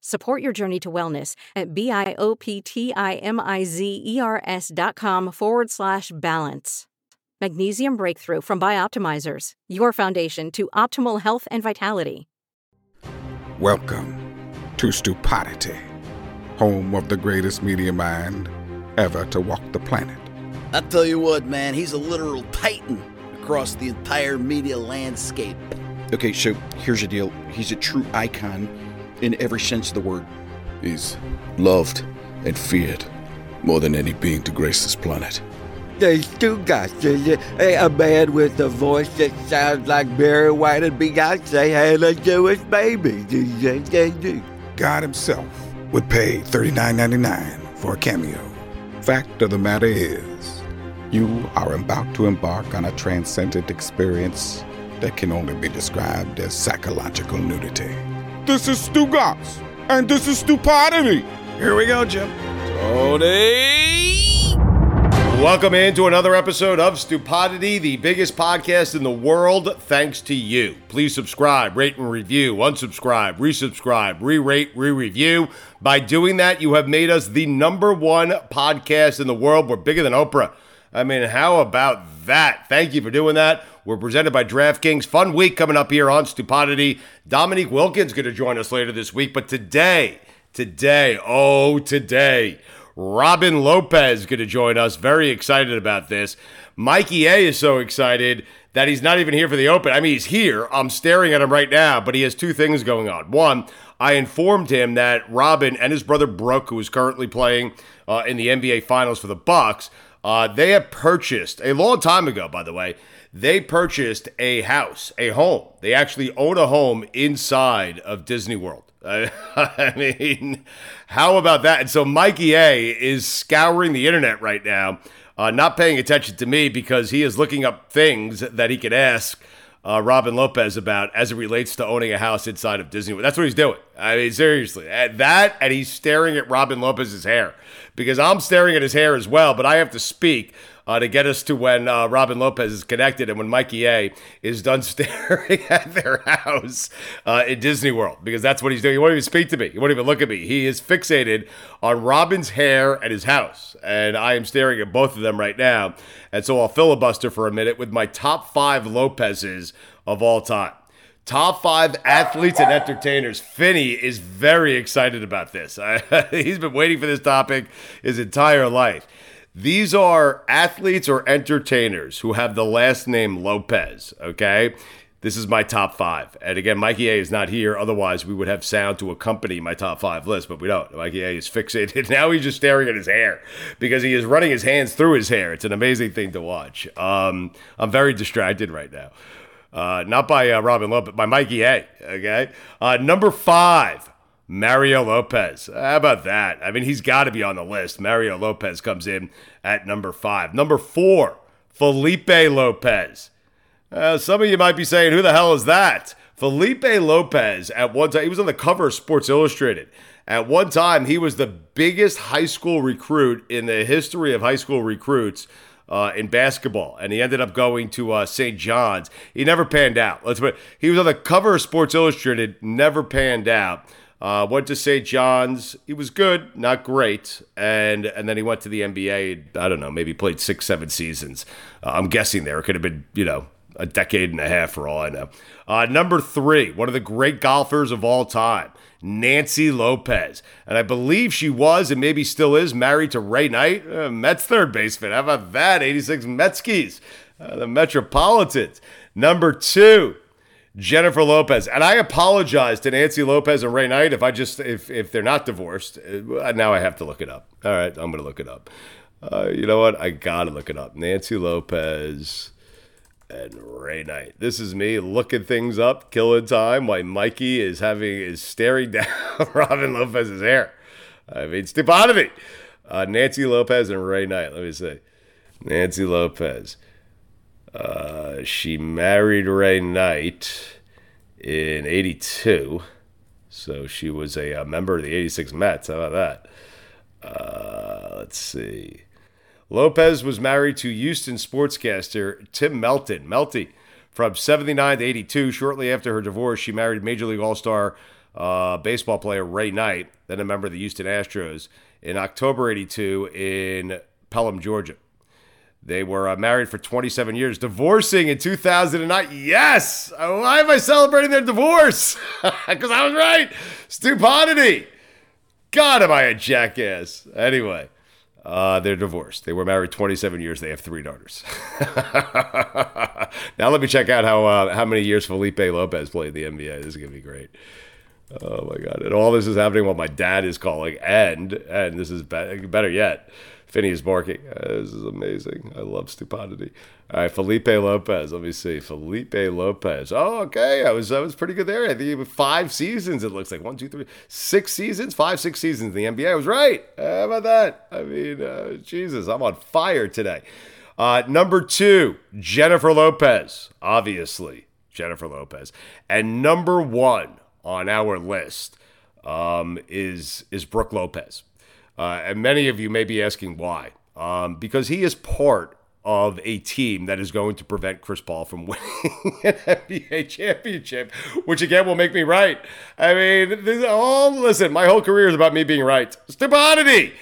Support your journey to wellness at B-I-O-P-T-I-M-I-Z-E-R-S dot com forward slash balance. Magnesium Breakthrough from Bioptimizers, your foundation to optimal health and vitality. Welcome to Stupodity, home of the greatest media mind ever to walk the planet. I tell you what, man, he's a literal titan across the entire media landscape. Okay, so here's the deal. He's a true icon in every sense of the word. He's loved and feared more than any being to grace this planet. There's two guys. There's a, a man with a voice that sounds like Barry White and Beyonce had a Jewish baby. God himself would pay $39.99 for a cameo. Fact of the matter is, you are about to embark on a transcendent experience that can only be described as psychological nudity. This is Stu Gotz, and this is Stupodity. Here we go, Jim. Tony! Welcome into another episode of Stupodity, the biggest podcast in the world, thanks to you. Please subscribe, rate and review, unsubscribe, resubscribe, re rate, re review. By doing that, you have made us the number one podcast in the world. We're bigger than Oprah. I mean, how about that? Thank you for doing that. We're presented by DraftKings. Fun week coming up here on Stupodity. Dominique Wilkins going to join us later this week, but today, today, oh, today, Robin Lopez going to join us. Very excited about this. Mikey A is so excited that he's not even here for the open. I mean, he's here. I'm staring at him right now, but he has two things going on. One, I informed him that Robin and his brother Brook, who is currently playing uh, in the NBA Finals for the Bucks, uh, they have purchased a long time ago, by the way. They purchased a house, a home. They actually own a home inside of Disney World. I mean, how about that? And so Mikey A is scouring the internet right now, uh, not paying attention to me because he is looking up things that he could ask uh, Robin Lopez about as it relates to owning a house inside of Disney. That's what he's doing. I mean, seriously, at that, and he's staring at Robin Lopez's hair because I'm staring at his hair as well. But I have to speak uh, to get us to when uh, Robin Lopez is connected and when Mikey A is done staring at their house uh, in Disney World because that's what he's doing. He won't even speak to me. He won't even look at me. He is fixated on Robin's hair and his house, and I am staring at both of them right now. And so I'll filibuster for a minute with my top five Lopez's of all time. Top five athletes and entertainers. Finney is very excited about this. he's been waiting for this topic his entire life. These are athletes or entertainers who have the last name Lopez, okay? This is my top five. And again, Mikey A is not here. Otherwise, we would have sound to accompany my top five list, but we don't. Mikey A is fixated. Now he's just staring at his hair because he is running his hands through his hair. It's an amazing thing to watch. Um, I'm very distracted right now. Uh, not by uh, Robin Lopez, but by Mikey A. Okay. Uh, number five, Mario Lopez. How about that? I mean, he's got to be on the list. Mario Lopez comes in at number five. Number four, Felipe Lopez. Uh, some of you might be saying, who the hell is that? Felipe Lopez, at one time, he was on the cover of Sports Illustrated. At one time, he was the biggest high school recruit in the history of high school recruits uh, in basketball, and he ended up going to uh, St. John's. He never panned out. Let's put. He was on the cover of Sports Illustrated, never panned out. Uh, went to St. John's. He was good, not great, and and then he went to the NBA. I don't know, maybe played six, seven seasons. Uh, I'm guessing there. It could have been, you know, a decade and a half for all I know. Uh, number three, one of the great golfers of all time. Nancy Lopez. And I believe she was and maybe still is married to Ray Knight, uh, Mets third baseman. How about that? 86 Metskis, uh, the Metropolitans. Number two, Jennifer Lopez. And I apologize to Nancy Lopez and Ray Knight if I just if if they're not divorced. Uh, now I have to look it up. All right, I'm to look it up. Uh, you know what? I got to look it up. Nancy Lopez and Ray Knight. This is me looking things up, killing time while Mikey is having is staring down Robin Lopez's hair. I mean, stupodity. Uh, Nancy Lopez and Ray Knight. Let me see. Nancy Lopez. Uh, she married Ray Knight in '82, so she was a, a, member of the '86 Mets. How about that? Uh, let's see. Lopez was married to Houston sportscaster Tim Melton. Melty, from 79 to 82. Shortly after her divorce, she married Major League All Star uh, baseball player Ray Knight, then a member of the Houston Astros, in October 82 in Pelham, Georgia. They were uh, married for 27 years, divorcing in 2009. Yes! Why am I celebrating their divorce? Because I was right. Stupodity. God, am I a jackass? Anyway. Uh, they're divorced. They were married 27 years. They have three daughters. now let me check out how uh, how many years Felipe Lopez played the NBA. This is gonna be great. Oh my god! And all this is happening while my dad is calling, and and this is be- better yet. Is barking. Uh, this is amazing. I love stupodity. All right, Felipe Lopez. Let me see. Felipe Lopez. Oh, okay. I was I was pretty good there. I think five seasons. It looks like one, two, three, six seasons. Five, six seasons in the NBA. I was right. How about that? I mean, uh, Jesus, I'm on fire today. Uh, number two, Jennifer Lopez. Obviously, Jennifer Lopez. And number one on our list um, is is Brook Lopez. Uh, and many of you may be asking why. Um, because he is part of a team that is going to prevent Chris Paul from winning an NBA championship, which again will make me right. I mean, this, oh, listen, my whole career is about me being right. Stupodity.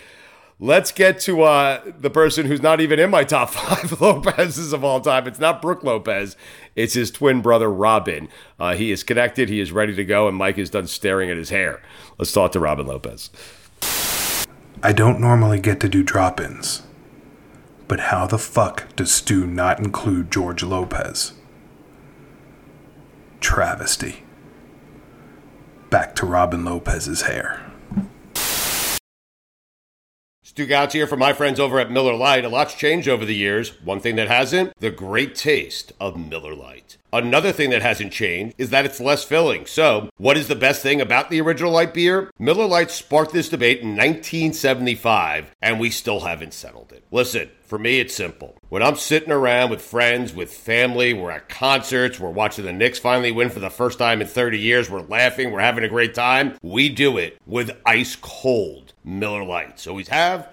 Let's get to uh, the person who's not even in my top five Lopez's of all time. It's not Brook Lopez. It's his twin brother, Robin. Uh, he is connected. He is ready to go, and Mike is done staring at his hair. Let's talk to Robin Lopez. I don't normally get to do drop ins. But how the fuck does Stu not include George Lopez? Travesty. Back to Robin Lopez's hair. Stu Gotz here from my friends over at Miller Lite. A lot's changed over the years. One thing that hasn't, the great taste of Miller Lite. Another thing that hasn't changed is that it's less filling. So, what is the best thing about the original light beer? Miller Lite sparked this debate in 1975, and we still haven't settled it. Listen, for me, it's simple. When I'm sitting around with friends, with family, we're at concerts, we're watching the Knicks finally win for the first time in 30 years, we're laughing, we're having a great time, we do it with ice cold Miller Lites. Always have,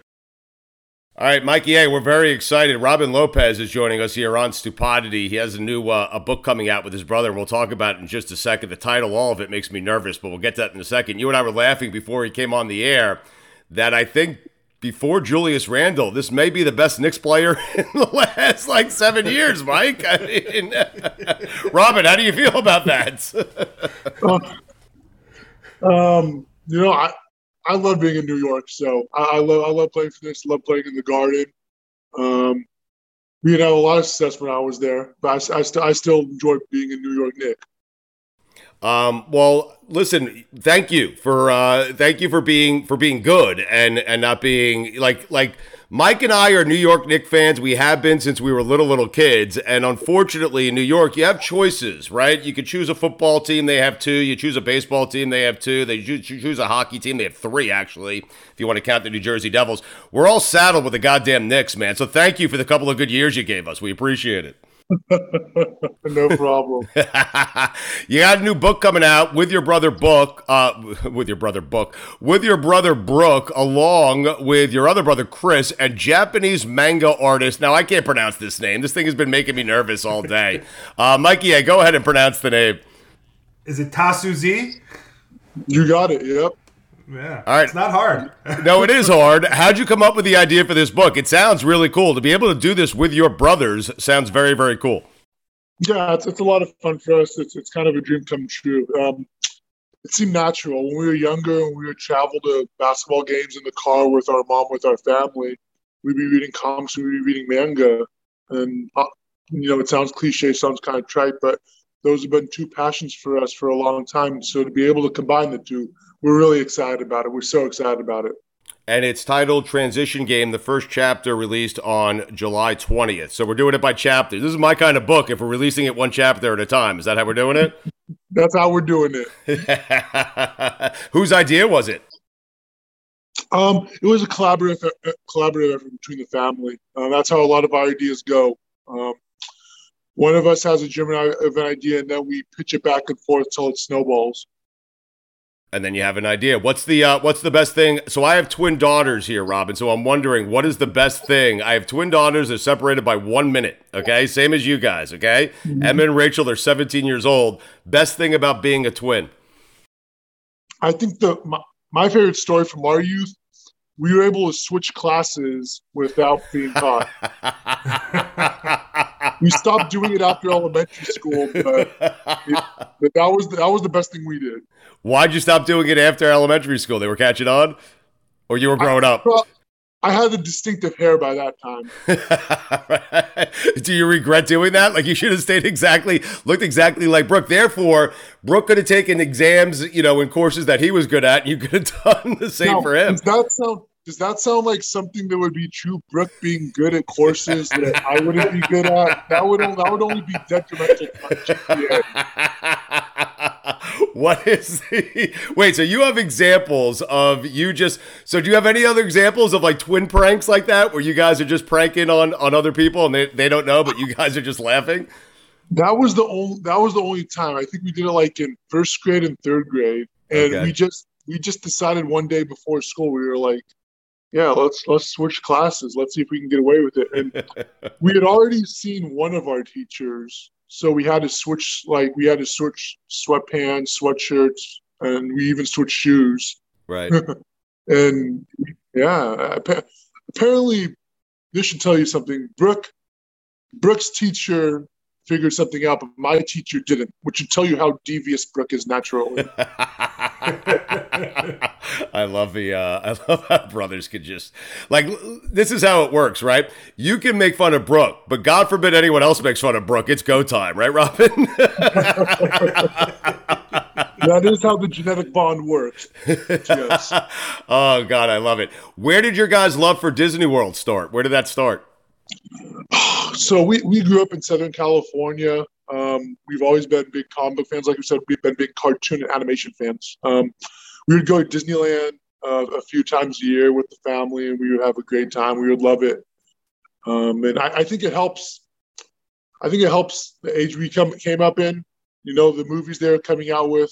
All right, Mikey A, we're very excited. Robin Lopez is joining us here on Stupodity. He has a new uh, a book coming out with his brother, and we'll talk about it in just a second. The title, all of it, makes me nervous, but we'll get to that in a second. You and I were laughing before he came on the air that I think before Julius Randle, this may be the best Knicks player in the last like seven years, Mike. I mean, Robin, how do you feel about that? um, you know, I I love being in New York, so I, I love I love playing for this. Love playing in the Garden. Um, we had a lot of success when I was there, but I, I, I still enjoy being in New York Knick. Um, well, listen, thank you for uh, thank you for being for being good and and not being like like Mike and I are New York Knicks fans. We have been since we were little little kids, and unfortunately, in New York, you have choices, right? You could choose a football team; they have two. You choose a baseball team; they have two. They choose a hockey team; they have three. Actually, if you want to count the New Jersey Devils, we're all saddled with the goddamn Knicks, man. So thank you for the couple of good years you gave us. We appreciate it. no problem. you got a new book coming out with your brother Book, uh, with your brother Book, with your brother Brook, along with your other brother Chris, and Japanese manga artist. Now I can't pronounce this name. This thing has been making me nervous all day. Uh, Mikey, yeah, go ahead and pronounce the name. Is it Tasuzi? You got it. Yep. Yeah. All right. It's not hard. no, it is hard. How'd you come up with the idea for this book? It sounds really cool. To be able to do this with your brothers sounds very, very cool. Yeah, it's, it's a lot of fun for us. It's, it's kind of a dream come true. Um, it seemed natural. When we were younger and we would travel to basketball games in the car with our mom, with our family, we'd be reading comics, we'd be reading manga. And, uh, you know, it sounds cliche, sounds kind of trite, but those have been two passions for us for a long time. So to be able to combine the two, we're really excited about it. We're so excited about it. And it's titled Transition Game. The first chapter released on July 20th. So we're doing it by chapters. This is my kind of book if we're releasing it one chapter at a time. Is that how we're doing it? That's how we're doing it. Whose idea was it? Um, it was a collaborative, uh, collaborative effort between the family. Uh, that's how a lot of our ideas go. Um, one of us has a Gemini of an idea, and then we pitch it back and forth till it snowballs and then you have an idea. What's the uh, what's the best thing? So I have twin daughters here, Robin. So I'm wondering what is the best thing? I have twin daughters. They're separated by one minute. Okay, same as you guys. Okay, mm-hmm. Emma and Rachel. They're 17 years old. Best thing about being a twin? I think the my, my favorite story from our youth. We were able to switch classes without being caught. we stopped doing it after elementary school, but, it, but that was the, that was the best thing we did. Why'd you stop doing it after elementary school? They were catching on, or you were growing I, up? Well, I had the distinctive hair by that time. Do you regret doing that? Like you should have stayed exactly, looked exactly like Brook. Therefore, Brook could have taken exams, you know, in courses that he was good at, and you could have done the same now, for him. Does that sound? Does that sound like something that would be true? Brook being good at courses that I wouldn't be good at. That would that would only be detrimental. what is the wait so you have examples of you just so do you have any other examples of like twin pranks like that where you guys are just pranking on on other people and they, they don't know but you guys are just laughing that was the only that was the only time i think we did it like in first grade and third grade and okay. we just we just decided one day before school we were like yeah let's let's switch classes let's see if we can get away with it and we had already seen one of our teachers so we had to switch, like we had to switch sweatpants, sweatshirts, and we even switched shoes. Right. and yeah, apparently, this should tell you something. Brook, Brook's teacher figured something out, but my teacher didn't, which should tell you how devious Brook is naturally. I love the uh, I love how brothers could just like this is how it works, right? You can make fun of Brook, but God forbid anyone else makes fun of Brook. It's go time, right, Robin? that is how the genetic bond works. Yes. oh God, I love it. Where did your guys' love for Disney World start? Where did that start? So we, we grew up in Southern California. Um, we've always been big comic book fans. Like we said, we've been big cartoon and animation fans. Um, we would go to Disneyland uh, a few times a year with the family, and we would have a great time. We would love it, um, and I, I, think it helps. I think it helps the age we come came up in. You know, the movies they're coming out with,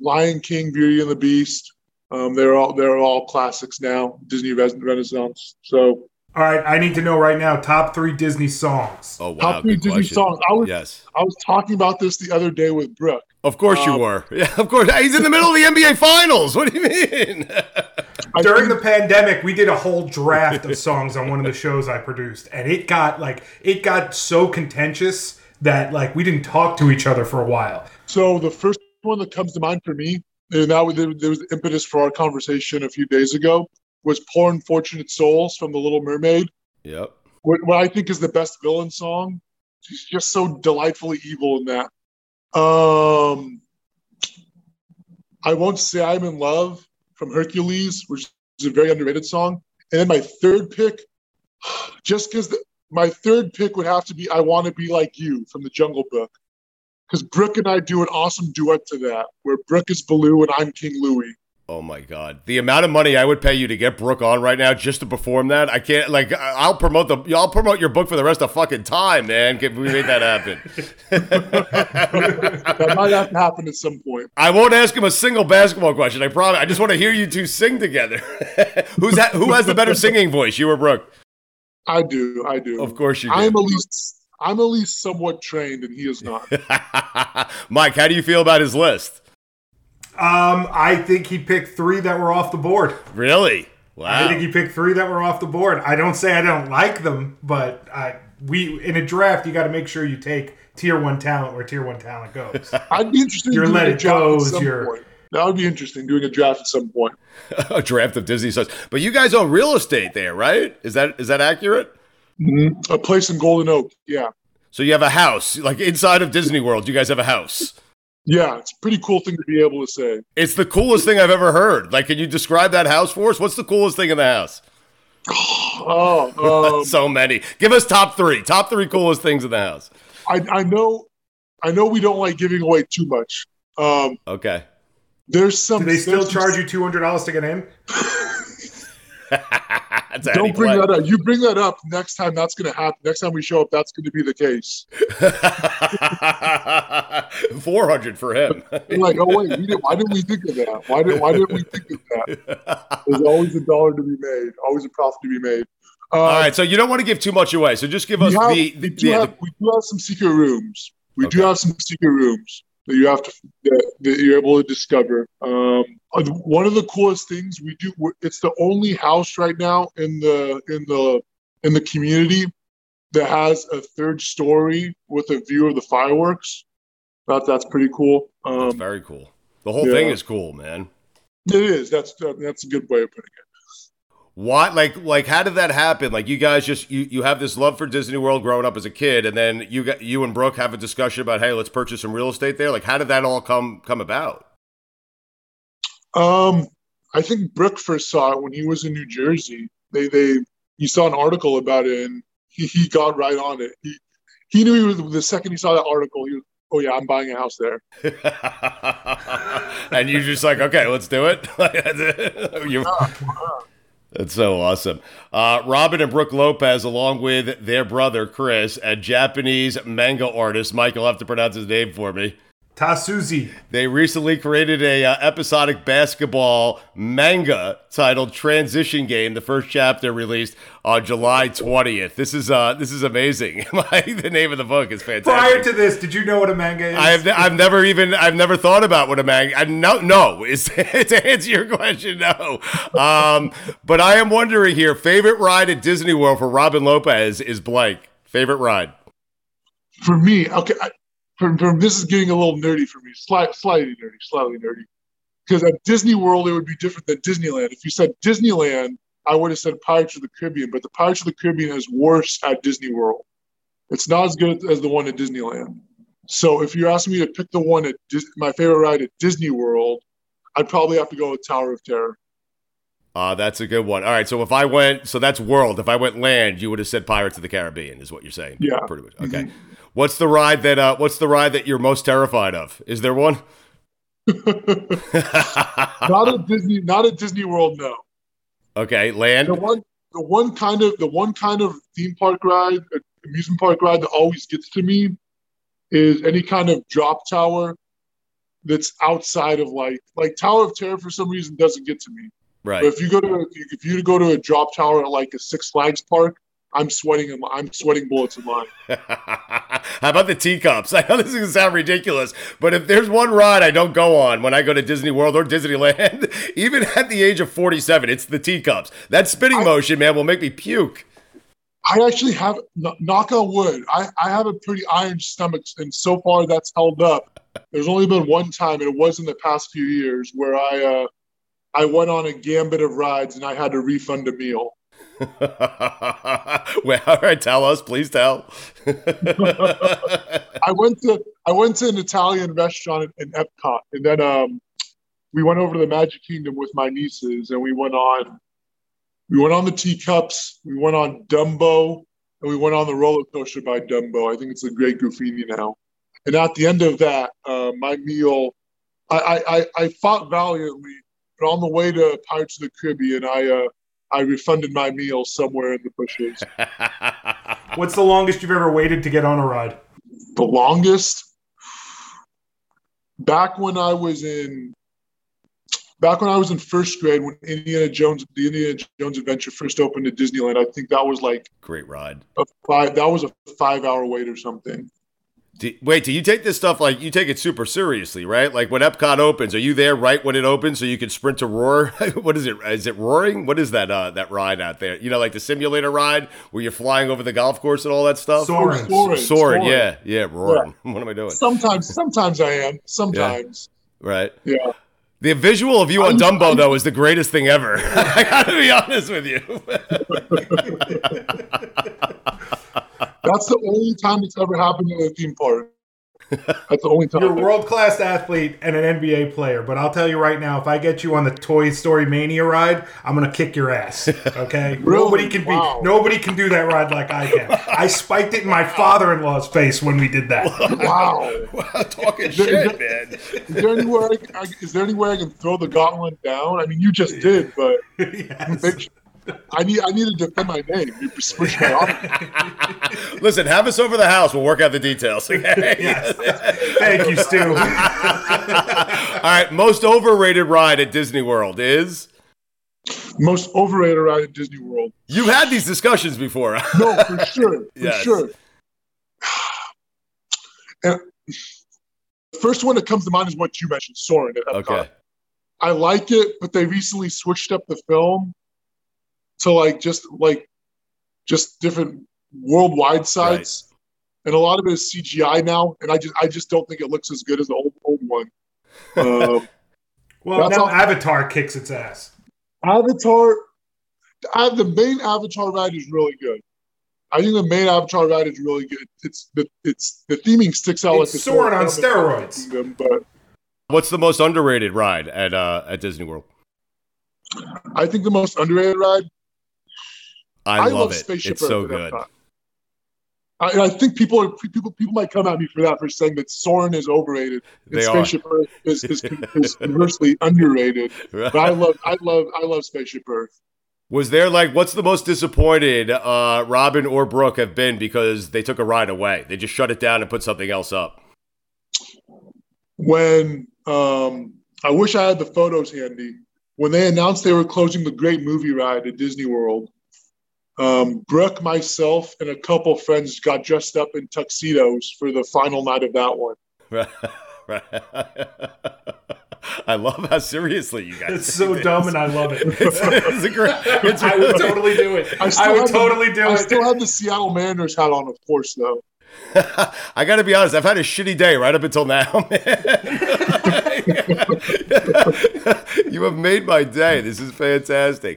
Lion King, Beauty and the Beast. Um, they're all they're all classics now. Disney Renaissance. So all right, I need to know right now top three Disney songs. Oh wow, top three Disney question. songs. I was yes. I was talking about this the other day with Brook. Of course um, you were. Yeah, of course. He's in the middle of the NBA Finals. What do you mean? during the pandemic, we did a whole draft of songs on one of the shows I produced, and it got like it got so contentious that like we didn't talk to each other for a while. So the first one that comes to mind for me, and that was there was impetus for our conversation a few days ago, was "Poor Unfortunate Souls" from The Little Mermaid. Yep. What, what I think is the best villain song. She's just so delightfully evil in that. Um, I won't say I'm in love from Hercules, which is a very underrated song. And then my third pick, just because my third pick would have to be I Want to Be Like You from the Jungle Book. Because Brook and I do an awesome duet to that, where Brook is Baloo and I'm King Louie. Oh my god, the amount of money I would pay you to get Brook on right now just to perform that, I can't. Like, I'll promote the, I'll promote your book for the rest of fucking time, man. Can we make that happen? that might have to happen at some point. I won't ask him a single basketball question. I promise. I just want to hear you two sing together. Who's that? Who has the better singing voice, you or Brook? I do. I do. Of course you do. I'm at least, I'm at least somewhat trained, and he is not. Mike, how do you feel about his list? Um, I think he picked three that were off the board. Really? Wow. I think he picked three that were off the board. I don't say I don't like them, but I we in a draft you got to make sure you take tier one talent where tier one talent goes. I'd be interested. Your in let it draft at goes. some Your point. That would be interesting doing a draft at some point. a draft of Disney stars. But you guys own real estate there, right? Is that is that accurate? Mm-hmm. A place in Golden Oak. Yeah. So you have a house, like inside of Disney World. You guys have a house. Yeah, it's a pretty cool thing to be able to say. It's the coolest thing I've ever heard. Like, can you describe that house for us? What's the coolest thing in the house? Oh, um, so many. Give us top three. Top three coolest things in the house. I, I know, I know we don't like giving away too much. Um, Okay. there's some. do they still there's some- charge you two hundred dollars to get in? Don't bring play. that up. You bring that up next time. That's going to happen. Next time we show up, that's going to be the case. 400 for him. Like, oh wait, we did, why didn't we think of that? Why did Why didn't we think of that? There's always a dollar to be made. Always a profit to be made. Uh, All right, so you don't want to give too much away. So just give us have, the, the, we, do yeah, have, we do have some secret rooms. We do have some secret rooms that you have to that, that you're able to discover. Um, uh, one of the coolest things we do it's the only house right now in the in the in the community that has a third story with a view of the fireworks. That that's pretty cool. Um, that's very cool. The whole yeah. thing is cool, man. it is. That's that's a good way of putting it. What like like how did that happen? Like you guys just you you have this love for Disney World growing up as a kid, and then you got you and Brook have a discussion about hey, let's purchase some real estate there. Like how did that all come come about? Um, I think Brook first saw it when he was in New Jersey. They they he saw an article about it and he, he got right on it. He he knew he was the second he saw that article. He was oh yeah, I'm buying a house there. and you're just like, okay, let's do it. You- That's so awesome. Uh, Robin and Brook Lopez, along with their brother Chris, a Japanese manga artist. You'll have to pronounce his name for me. Tasuzi. They recently created a uh, episodic basketball manga titled Transition Game. The first chapter released on July 20th. This is uh this is amazing. The name of the book is fantastic. Prior to this, did you know what a manga is? I have I've never even I've never thought about what a manga. I, no, no is to answer your question. No, um, but I am wondering here. Favorite ride at Disney World for Robin Lopez is blank. Favorite ride. For me, okay, I, from, from this is getting a little nerdy for me, slight, slightly nerdy, slightly nerdy. Because at Disney World, it would be different than Disneyland. If you said Disneyland, I would have said Pirates of the Caribbean, but the Pirates of the Caribbean is worse at Disney World. It's not as good as the one at Disneyland. So if you're asking me to pick the one at Dis- my favorite ride at Disney World, I'd probably have to go with Tower of Terror. Uh, that's a good one. All right, so if I went, so that's world. If I went land, you would have said Pirates of the Caribbean, is what you're saying. Yeah. pretty much. Okay. What's the ride that? Uh, what's the ride that you're most terrified of? Is there one? not at Disney, not at Disney World, no. Okay, land. The one, the one kind of, the one kind of theme park ride, uh, amusement park ride that always gets to me is any kind of drop tower that's outside of like, like Tower of Terror for some reason doesn't get to me. Right. But if you go to, if you go to a drop tower at like a Six Flags park, I'm sweating. I'm sweating bullets in line. How about the teacups? I know this is gonna sound ridiculous, but if there's one ride I don't go on when I go to Disney World or Disneyland, even at the age of 47, it's the teacups. That spinning I, motion, man, will make me puke. I actually have, knock on wood, I, I have a pretty iron stomach, and so far that's held up. There's only been one time, and it was in the past few years, where I uh, I went on a gambit of rides and I had to refund a meal. well, all right, tell us, please tell. I went to I went to an Italian restaurant in, Epcot, and then um, we went over to the Magic Kingdom with my nieces, and we went on we went on the teacups, we went on Dumbo, and we went on the roller coaster by Dumbo. I think it's a Great Goofini now. And at the end of that, uh, my meal, I, I, I fought valiantly, but on the way to Pirates of the Caribbean, I uh, I refunded my meal somewhere in the bushes. What's the longest you've ever waited to get on a ride? The longest? Back when I was in back when I was in first grade when Indiana Jones the Indiana Jones Adventure first opened at Disneyland, I think that was like great ride. A five that was a five hour wait or something. Do, wait, do you take this stuff like you take it super seriously, right? Like when Epcot opens, are you there right when it opens so you can sprint to roar? what is it? Is it roaring? What is that uh, that ride out there? You know, like the simulator ride where you're flying over the golf course and all that stuff. Soaring, soaring, soaring. yeah, yeah, roaring. Yeah. What am I doing? Sometimes, sometimes I am. Sometimes, yeah. right? Yeah. The visual of you on I'm, Dumbo I'm, though is the greatest thing ever. I gotta be honest with you. That's the only time it's ever happened in a theme park. That's the only time. You're a world class athlete and an NBA player, but I'll tell you right now, if I get you on the Toy Story Mania ride, I'm gonna kick your ass. Okay? really? Nobody can wow. be nobody can do that ride like I can. I spiked it in my father in law's face when we did that. wow. wow talking is there, shit, man. Is there anywhere I, is there anywhere I can throw the gauntlet down? I mean you just did, but yes. I need I need to defend my name. You push my Listen, have us over the house. We'll work out the details. Okay? yes. Thank you, Stu. All right. Most overrated ride at Disney World is most overrated ride at Disney World. You've had these discussions before. no, for sure, for yes. sure. And the first one that comes to mind is what you mentioned, Soarin' at Epcot. Okay. I like it, but they recently switched up the film to like just like just different worldwide sites. Right. And a lot of it is CGI now, and I just I just don't think it looks as good as the old old one. Um, well, now all. Avatar kicks its ass. Avatar, uh, the main Avatar ride is really good. I think the main Avatar ride is really good. It's the it's the theming sticks out it's like a sword on steroids. Kingdom, but what's the most underrated ride at uh, at Disney World? I think the most underrated ride I, I love, love, it. Spaceship it's Earth so good. I, I, think people are people people might come at me for that for saying that Soarin' is overrated and they Spaceship are. Earth is, is, is conversely underrated. But I love I love I love Spaceship Earth. Was there like what's the most disappointed uh, Robin or Brook have been because they took a ride away? They just shut it down and put something else up. When um, I wish I had the photos handy. When they announced they were closing the Great Movie Ride at Disney World, um, Brook, myself, and a couple friends got dressed up in tuxedos for the final night of that one. I love how seriously you guys. It's so this. dumb, and I love it. it's, it's a great. It's I would totally do it. I, I would totally the, do I it. I still have the Seattle Mariners hat on, of course, though. I got to be honest. I've had a shitty day right up until now, you have made my day. This is fantastic.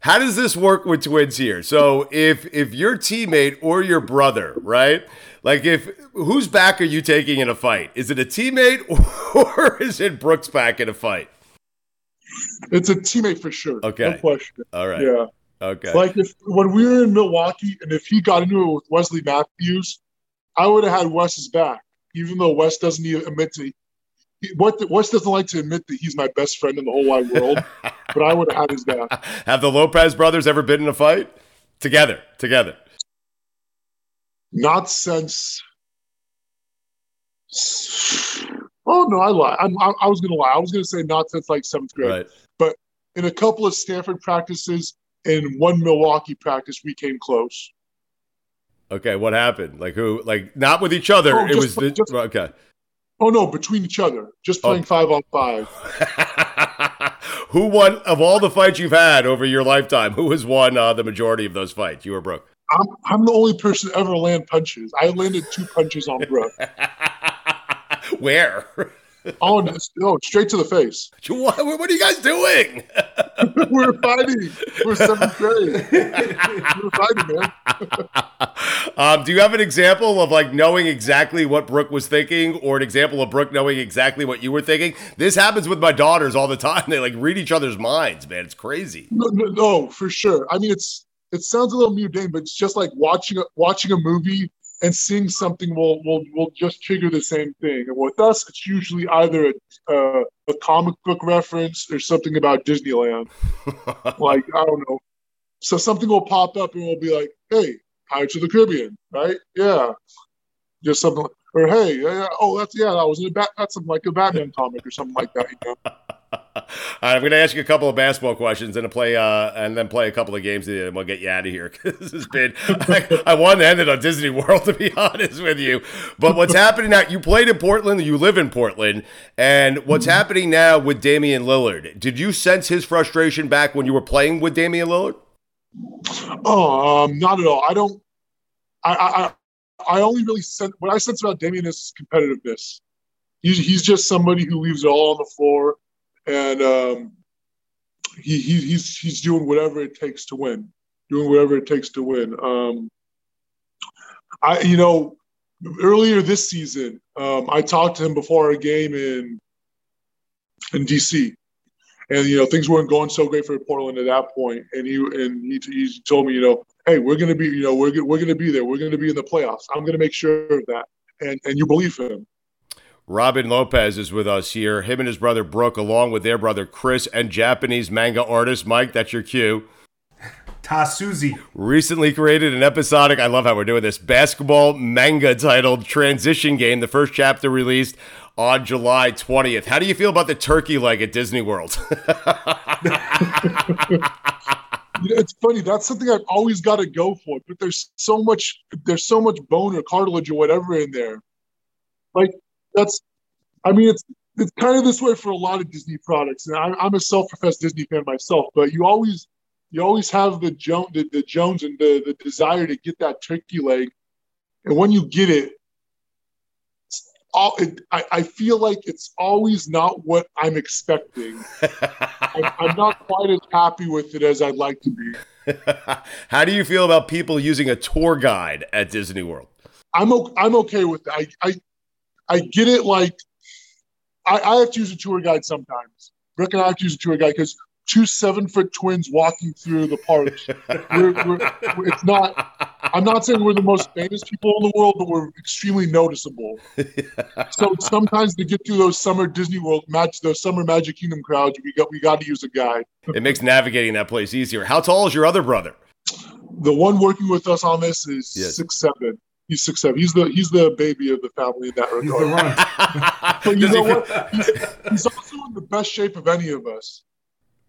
How does this work with twins here? So if if your teammate or your brother, right? Like if whose back are you taking in a fight? Is it a teammate or is it Brook's back in a fight? It's a teammate for sure. Okay. No question. All right. Yeah. Okay. Like if when we were in Milwaukee and if he got into it with Wesley Matthews, I would have had Wes's back, even though Wes doesn't even admit to what Wes doesn't like to admit that he's my best friend in the whole wide world, but I would have had his back. Have the Lopez brothers ever been in a fight together? Together. Not since. Oh no, I lie. I'm, I, I was gonna lie. I was gonna say not since like seventh grade, Right. but in a couple of Stanford practices and one Milwaukee practice, we came close. Okay, what happened? Like who? Like not with each other. Oh, it was the, just- okay. Oh no, between each other, just Oh. playing five on five. Who won of all the fights you've had over your lifetime? Who has won uh, the majority of those fights? You or Brook? I'm, I'm the only person to ever land punches. I landed two punches on Brook. Where? Oh no, no, straight to the face. What, what are you guys doing? We're fighting. We're seventh grade. We're fighting, man. Um, do you have an example of like knowing exactly what Brook was thinking, or an example of Brook knowing exactly what you were thinking? This happens with my daughters all the time. They like read each other's minds, man. It's crazy. No, no, no, for sure. I mean, it's it sounds a little mundane, but it's just like watching a, watching a movie and seeing something will will will just trigger the same thing. And with us, it's usually either a uh, a comic book reference or something about Disneyland. like I don't know. So something will pop up and we'll be like, "Hey, Pirates of the Caribbean, right? Yeah, just something." Like, or hey, yeah, oh, that's yeah, that was in a bat. That's something like a Batman comic or something like that. You know? All right, I'm going to ask you a couple of basketball questions and play, uh, and then play a couple of games, and we'll get you out of here. this has been, I, I wanted to end it on Disney World, to be honest with you. But what's happening now? You played in Portland, you live in Portland, and what's happening now with Damian Lillard? Did you sense his frustration back when you were playing with Damian Lillard? Oh, um, not at all. I don't. I I I- only really sense what I sense about Damian is competitiveness. He's he's just somebody who leaves it all on the floor, and um, he, he he's he's doing whatever it takes to win, doing whatever it takes to win. Um, I you know earlier this season, um, I talked to him before a game in in DC, and you know things weren't going so great for Portland at that point, and he and he, he told me, you know, hey, we're gonna be, you know, we're we're gonna be there, we're gonna be in the playoffs. I'm gonna make sure of that, and and you believe him. Robin Lopez is with us here. Him and his brother Brook, along with their brother Chris and Japanese manga artist Mike. That's your cue. Tasuzi. Recently created an episodic, I love how we're doing this, basketball manga titled Transition Game. The first chapter released on July 20th. How do you feel about the turkey leg at Disney World? You know, it's funny. That's something I've always got to go for. But there's so much, there's so much bone or cartilage or whatever in there. Like that's, I mean, it's it's kind of this way for a lot of Disney products. And I'm, I'm a self-professed Disney fan myself, but you always, you always have the Jones, the, the Jones, and the the desire to get that turkey leg. And when you get it, all it, I, I feel like it's always not what I'm expecting. I'm, I'm not quite as happy with it as I'd like to be. How do you feel about people using a tour guide at Disney World? I'm o- I'm okay with that. I I, I get it. Like I, I have to use a tour guide sometimes. Rick and I have to use a tour guide because two seven foot twins walking through the park. we're, we're, it's not. I'm not saying we're the most famous people in the world, but we're extremely noticeable. so sometimes to get through those summer Disney World match, those summer Magic Kingdom crowds, we got we got to use a guide. It makes navigating that place easier. How tall is your other brother? The one working with us on this is Yes. six seven. He's six seven. He's the he's the baby of the family in that regard. But you know what? He's, he's also in the best shape of any of us.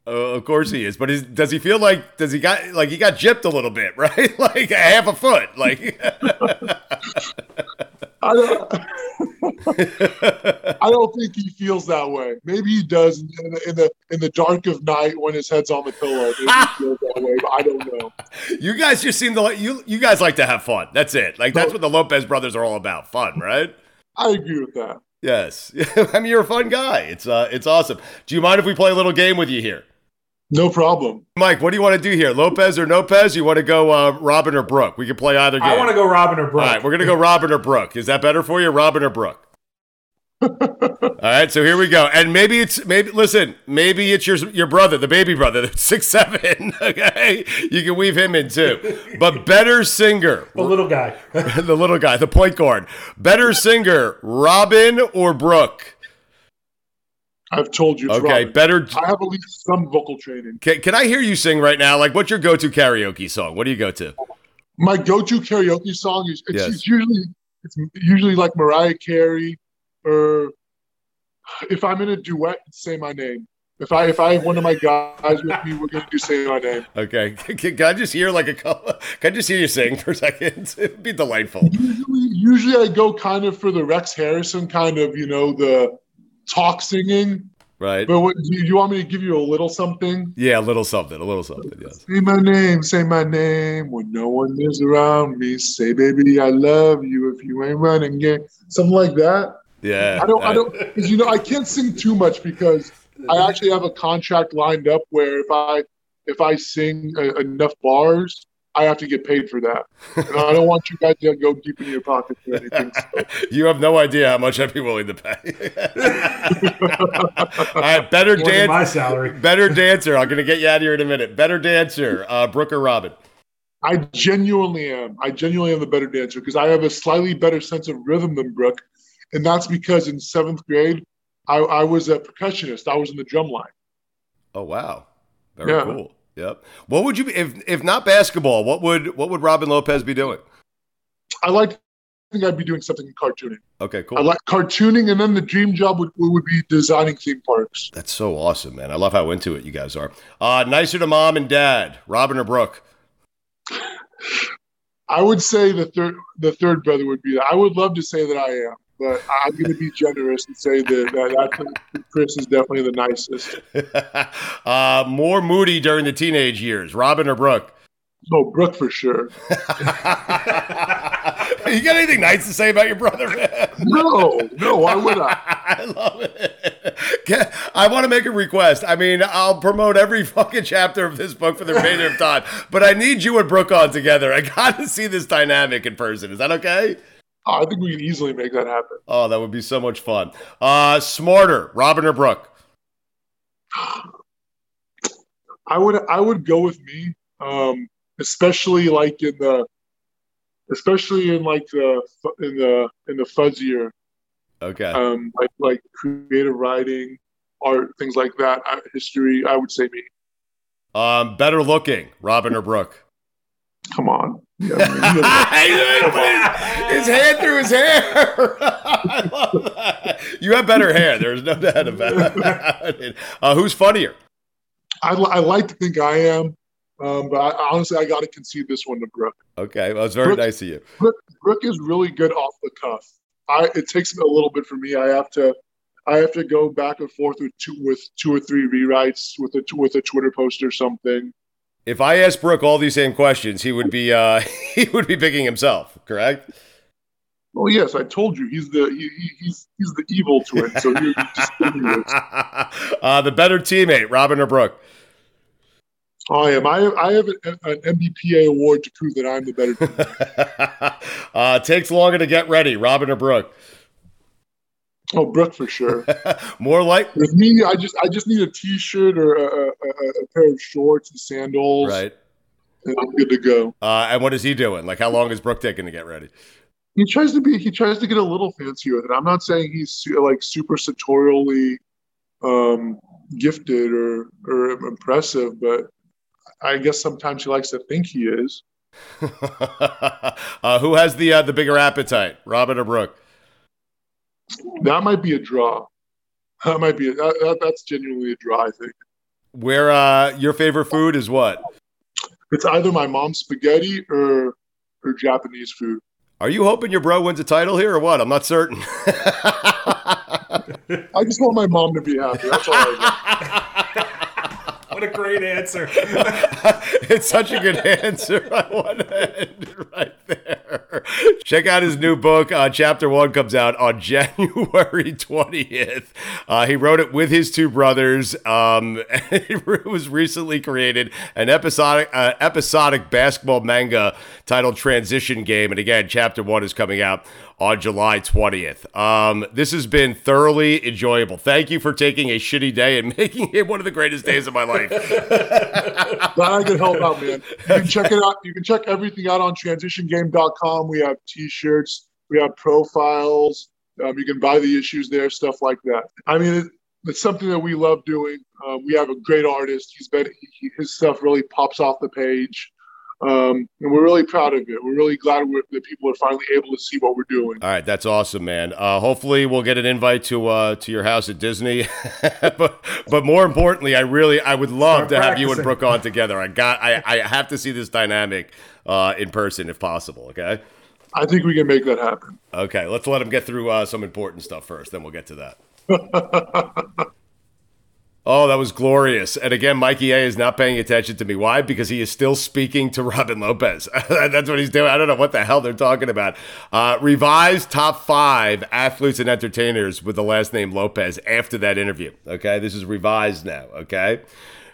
Uh, of course he is, but is, does he feel like does he got like he got gypped a little bit, right? like a half a foot, like. I don't, I don't think he feels that way. Maybe he does in the, in the in the dark of night when his head's on the pillow. Maybe he feels that way, but I don't know. You guys just seem to like you. You guys like to have fun. That's it. Like that's what the Lopez brothers are all about. Fun, right? I agree with that. Yes. I mean, you're a fun guy. It's uh, it's awesome. Do you mind if we play a little game with you here? No problem. Mike, what do you want to do here? Lopez or Lopez? You want to go uh, Robin or Brook? We can play either game. I want to go Robin or Brook. All right, we're going to go Robin or Brook. Is that better for you, Robin or Brook? All right, so here we go. And maybe it's maybe listen, maybe it's your your brother, the baby brother, that's six seven. Okay, you can weave him in too. But better singer, The little guy. the little guy, the point guard. Better singer, Robin or Brook? I've told you. Okay, Robin. better. I have at least some vocal training. Can, can I hear you sing right now? Like, what's your go-to karaoke song? What do you go to? My go-to karaoke song is it's, Yes. it's usually it's usually like Mariah Carey, or if I'm in a duet, say my name. If I if I have one of my guys with me, we're gonna do say my name. Okay, can, can I just hear like a couple? Can I just hear you sing for a second? It'd be delightful. Usually, usually I go kind of for the Rex Harrison kind of you know the talk singing. Right? But what, do you, you want me to give you a little something? Yeah, a little something, a little something. Yes. Say my name, say my name when no one is around me. Say, baby, I love you if you ain't running game. Something like that. Yeah. I don't, I don't, because you know, I can't sing too much because I actually have a contract lined up where if I, if I sing uh, enough bars, I have to get paid for that. And I don't want you guys to go deep in your pockets or anything. So. You have no idea how much I'd be willing to pay. All right, better More than dance. my salary. Better dancer. I'm gonna get you out of here in a minute. Better dancer, uh, Brook or Robin? I genuinely am. I genuinely am the better dancer because I have a slightly better sense of rhythm than Brook. And that's because in seventh grade, I, I was a percussionist. I was in the drum line. Oh wow, very Yeah. cool. Yep. What would you be if if not basketball? What would what would Robin Lopez be doing? I like, I think I'd be doing something in cartooning. Okay, cool. I like cartooning, and then the dream job would, would be designing theme parks. That's so awesome, man. I love how into it you guys are. Uh, nicer to mom and dad, Robin or Brook? I would say the third the third brother would be that. I would love to say that I am, but I'm going to be generous and say that, that, Chris is definitely the nicest. uh, more moody during the teenage years, Robin or Brook? No, Brook for sure. you got anything nice to say about your brother, man? No, no, why would I? I love it. I want to make a request. I mean, I'll promote every fucking chapter of this book for the remainder of time, but I need you and Brook on together. I got to see this dynamic in person. Is that okay? Oh, I think we can easily make that happen. Oh, that would be so much fun. Uh, smarter, Robin or Brook? I would I would go with me, um, especially like in the, especially in like the in the in the fuzzier, Okay. um, like like creative writing, art, things like that, uh, history. I would say me. Um, better looking, Robin or Brook? Come on. his hand through his hair. I love that. You have better hair. There's no doubt about it. Uh, who's funnier? I, I like to think I am, um, but I, honestly, I got to concede this one to Brook. Okay, well, it's very Brook- nice of you. Brook, Brook is really good off the cuff. I it takes a little bit for me. I have to I have to go back and forth with two with two or three rewrites with a with a Twitter post or something. If I asked Brook all these same questions, he would be uh, he would be picking himself. Correct? Well, yes, I told you he's the he, he, he's he's the evil twin. So he just uh, the better teammate, Robin or Brook? I am. I have, I have an, an NBPA award to prove that I'm the better. Uh, takes longer to get ready, Robin or Brook? Oh, Brook for sure. More like With me, I just I just need a T-shirt or a, a, a, pair of shorts and sandals, right. and I'm good to go. Uh, and what is he doing? Like, how long is Brook taking to get ready? he tries to be he tries to get a little fancy with it i'm not saying he's su- like super sartorially um gifted or or impressive but i guess sometimes he likes to think he is uh, who has the uh, the bigger appetite, Robin or Brook? That might be a draw that might be a, that, that, that's genuinely a draw i think Where uh, your favorite food is what? it's either my mom's spaghetti or or japanese food Are you hoping your bro wins a title here or what? I'm not certain. I just want my mom to be happy. That's all I want. What a great answer. it's such a good answer. I want to end it right there. Check out his new book. Uh, chapter one comes out on January 20th. Uh, he wrote it with his two brothers. Um, it was recently created an episodic uh, episodic basketball manga titled Transition Game. And again, chapter one is coming out on July 20th. Um, this has been thoroughly enjoyable. Thank you for taking a shitty day and making it one of the greatest days of my life. I could help out, man. You can check it out. You can check everything out on transitiongame.com. We have t-shirts, we have profiles. Um, you can buy the issues there, stuff like that. I mean, it, it's something that we love doing. Um, we have a great artist. He's been he, his stuff really pops off the page. Um, and we're really proud of it. We're really glad we're, that people are finally able to see what we're doing. All right, that's awesome, man. Uh, hopefully, we'll get an invite to uh, to your house at Disney. but but more importantly, I really I would love Start to have you and. Brook on together. I got I, I have to see this dynamic uh, in person if possible. Okay. I think we can make that happen. Okay, let's let him get through uh, some important stuff first, then we'll get to that. Oh, that was glorious. And again, Mikey A is not paying attention to me. Why? Because he is still speaking to Robin Lopez. That's what he's doing. I don't know what the hell they're talking about. Uh, revised top five athletes and entertainers with the last name Lopez after that interview. Okay, this is revised now. Okay.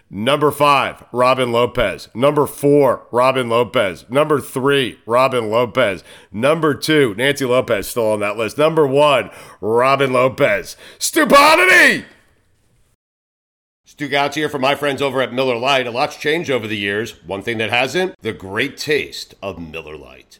Number five, Robin Lopez. Number four, Robin Lopez. Number three, Robin Lopez. Number two, Nancy Lopez still on that list. Number one, Robin Lopez. Stupodity! Stu Gotz here from my friends over at Miller Lite. A lot's changed over the years. One thing that hasn't, the great taste of Miller Lite.